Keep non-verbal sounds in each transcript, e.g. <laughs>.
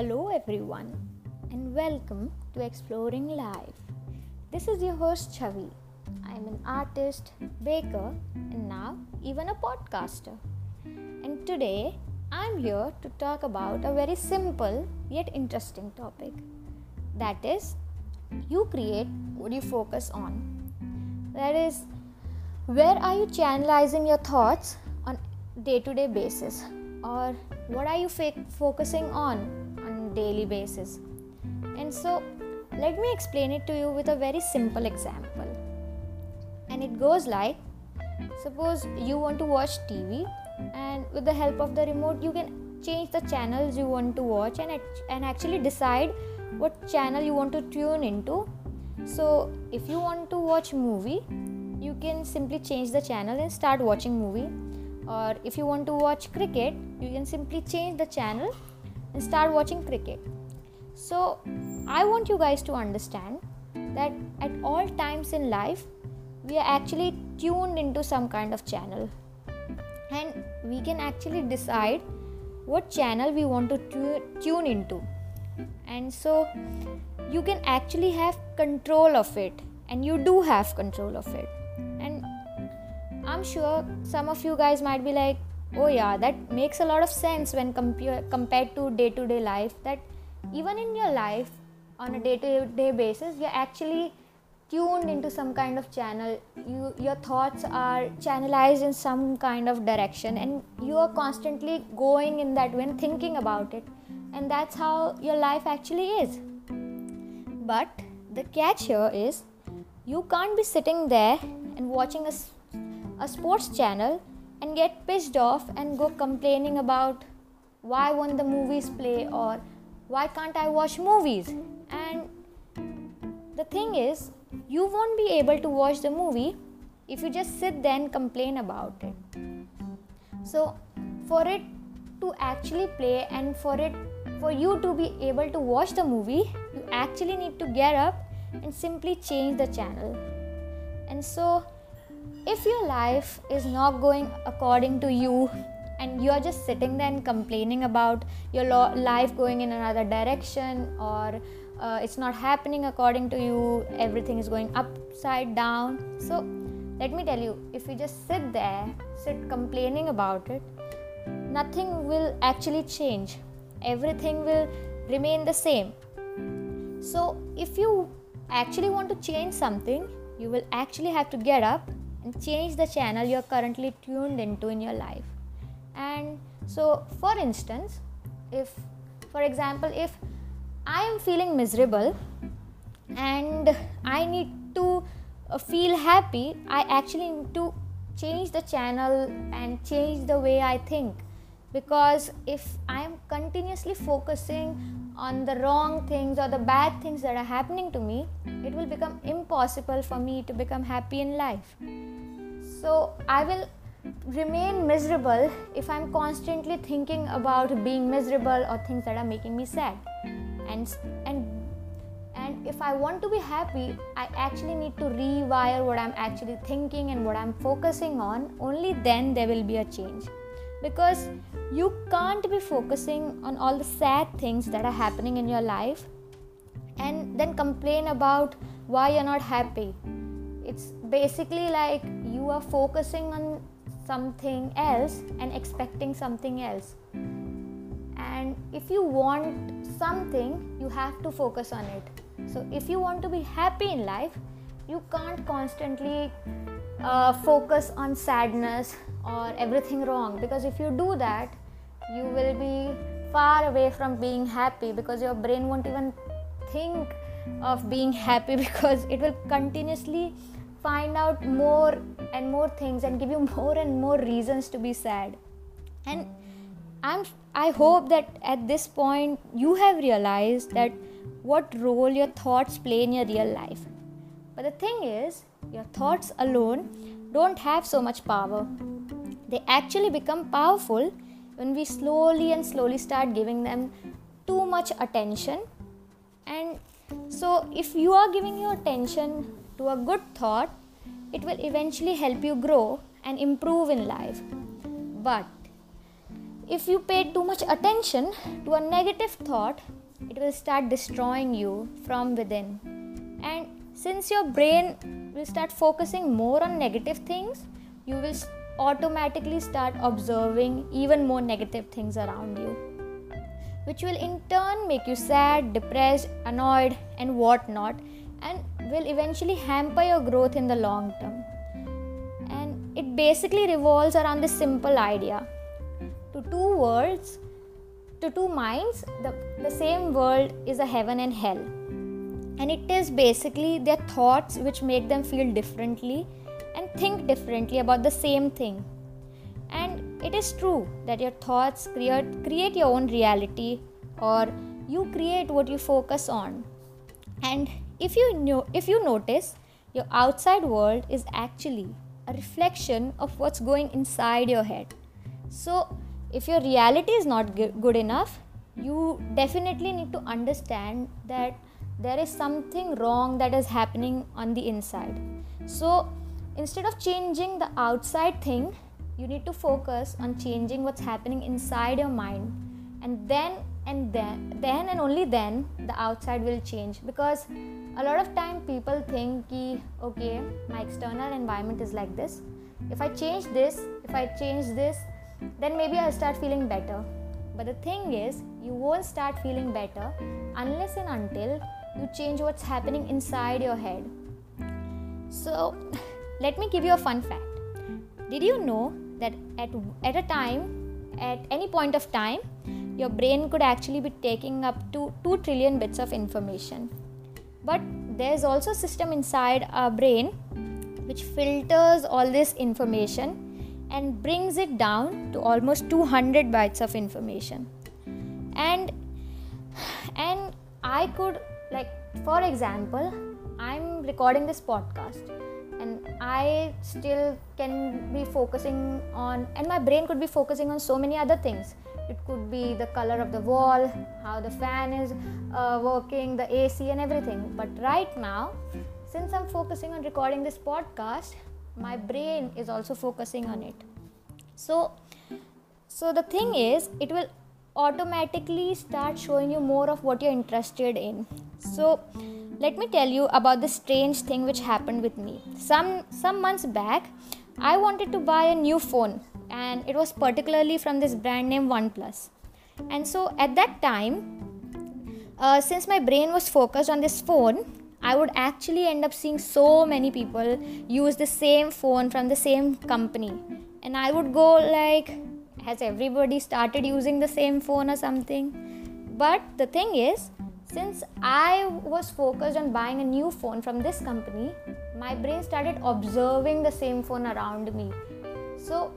Hello, everyone, and welcome to Exploring Life. This is your host Chavi. I'm an artist, baker, and now even a podcaster. And today I'm here to talk about a very simple yet interesting topic that is, you create what you focus on. That is, where are you channelizing your thoughts on day-to-day basis or what are you f- focusing on daily basis. And so let me explain it to you with a very simple example. And it goes like suppose you want to watch tv and with the help of the remote you can change the channels you want to watch and, and actually decide what channel you want to tune into. So if you want to watch movie you can simply change the channel and start watching movie. Or if you want to watch cricket you can simply change the channel and start watching cricket. So i want you guys to understand that at all times in life we are actually tuned into some kind of channel. And we can actually decide what channel we want to tu- tune into. And so you can actually have control of it and you do have control of it. And i'm sure some of you guys might be like oh yeah that makes a lot of sense when compare, compared to day to day life that even in your life on a day to day basis you're actually tuned into some kind of channel. You your thoughts are channelized in some kind of direction and you are constantly going in that and thinking about it and that's how your life actually is. But the catch here is you can't be sitting there and watching a, a sports channel and get pissed off and go complaining about why won't the movies play or why can't I watch movies? And the thing is, you won't be able to watch the movie if you just sit there and complain about it. So, for it to actually play and for it for you to be able to watch the movie, you actually need to get up and simply change the channel. And so, if your life is not going according to you and you're just sitting there and complaining about your lo- life going in another direction or uh, it's not happening according to you, everything is going upside down. So, let me tell you, if you just sit there, sit complaining about it, nothing will actually change. Everything will remain the same. So, if you actually want to change something, you will actually have to get up change the channel you're currently tuned into in your life. And so, for instance, if, for example, if I am feeling miserable and I need to uh, feel happy, I actually need to change the channel and change the way I think. Because if I am continuously focusing on the wrong things or the bad things that are happening to me, it will become impossible for me to become happy in life. So I will remain miserable if I'm constantly thinking about being miserable or things that are making me sad. And and and if I want to be happy, I actually need to rewire what I'm actually thinking and what I'm focusing on. Only then there will be a change. Because you can't be focusing on all the sad things that are happening in your life and then complain about why you're not happy. It's basically like you are focusing on something else and expecting something else. And if you want something, you have to focus on it. So, if you want to be happy in life, you can't constantly uh, focus on sadness or everything wrong. Because if you do that, you will be far away from being happy because your brain won't even think of being happy <laughs> because it will continuously find out more and more things and give you <laughs> more and more reasons to be sad. And i'm i hope that at this point you have realized that what role your thoughts play in your real life. But the thing is your thoughts alone don't have so much power. They actually become powerful when we slowly and slowly start giving them too much attention. And so if you are giving your attention to a good thought it will eventually help you grow and improve in life. But if you pay too much attention to a negative thought, it will start destroying you from within. And since your brain will start focusing more on negative things, you will automatically start observing even more negative things around you, which will in turn make you sad, depressed, annoyed, and whatnot, and will eventually hamper your growth in the long term. And it basically revolves around this simple idea to two worlds, to two minds, the, the same world is a heaven and hell. And it is basically their thoughts which make them feel differently and think differently about the same thing. And it is true that your thoughts create, create your own reality or you create what you focus on. And if you know if you notice, your outside world is actually a reflection of what's going inside your head. So if your reality is not good enough, you definitely need to understand that there is something wrong that is happening on the inside. So instead of changing the outside thing, you need to focus on changing what's happening inside your mind. And then and then then and only then the outside will change. Because a lot of time people think ki, okay my external environment is like this. If i change this if i change this then maybe i'll start feeling better. But the thing is you won't start feeling better unless and until you change what's happening inside your head. So <laughs> let me give you a fun fact. Did you know that at, at a time at any point of time your brain could actually be taking up to 2 trillion bits of information? But there's also a system inside our brain which filters all this information and brings it down to almost 200 bytes of information. And <sighs> and i could like for example i'm recording this podcast and i still can be focusing on and my brain could be focusing on so many other things. It could be the color of the wall how the fan is uh, working the ac and everything. But right now since i'm focusing on recording this podcast my brain is also focusing on it. So so the thing is it will automatically start showing you more of what you're interested in so let me tell you about the strange thing which happened with me some some months back i wanted to buy a new phone and it was particularly from this brand name OnePlus. And so at that time, uh, since my brain was focused on this phone, I would actually end up seeing so many people use the same phone from the same company. And I would go like, has everybody started using the same phone or something? But the thing is, since I was focused on buying a new phone from this company, my brain started observing the same phone around me. So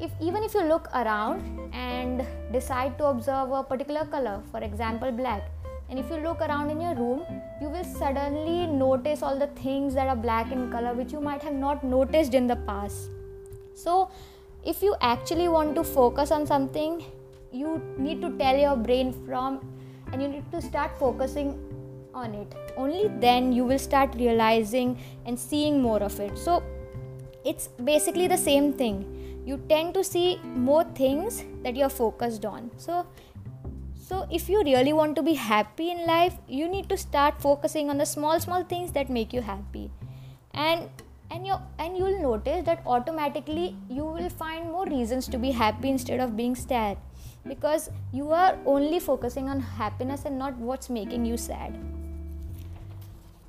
if even if you look around and decide to observe a particular color for example black and if you look around in your room you will suddenly notice all the things that are black in color which you might have not noticed in the past so if you actually want to focus on something you need to tell your brain from and you need to start focusing on it. Only then you will start realizing and seeing more of it. So it's basically the same thing. You tend to see more things that you're focused on. So so if you really want to be happy in life you need to start focusing on the small small things that make you happy. And and you and you will notice that automatically you will find more reasons to be happy instead of being sad. Because you are only focusing on happiness and not what's making you sad.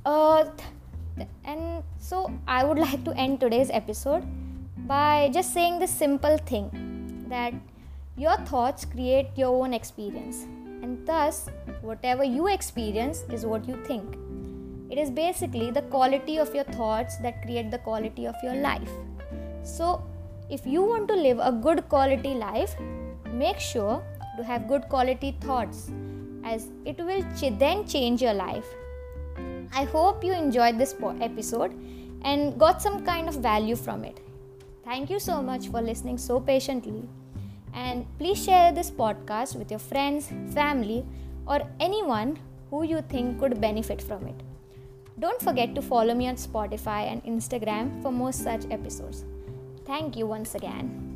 Uh, and so i would <laughs> like to end today's episode by just saying this simple thing that your thoughts create your own experience, and thus, whatever you experience is what you think. It is basically the quality of your thoughts that create the quality of your life. So, if you want to live a good quality life, make sure to have good quality thoughts as it will ch- then change your life. I hope you enjoyed this po- episode and got some kind of value from it. Thank you so much for listening so patiently. And please share this podcast with your friends, family, or anyone who you think could benefit from it. Don't forget to follow me on Spotify and Instagram for more such episodes. Thank you once again.